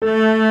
you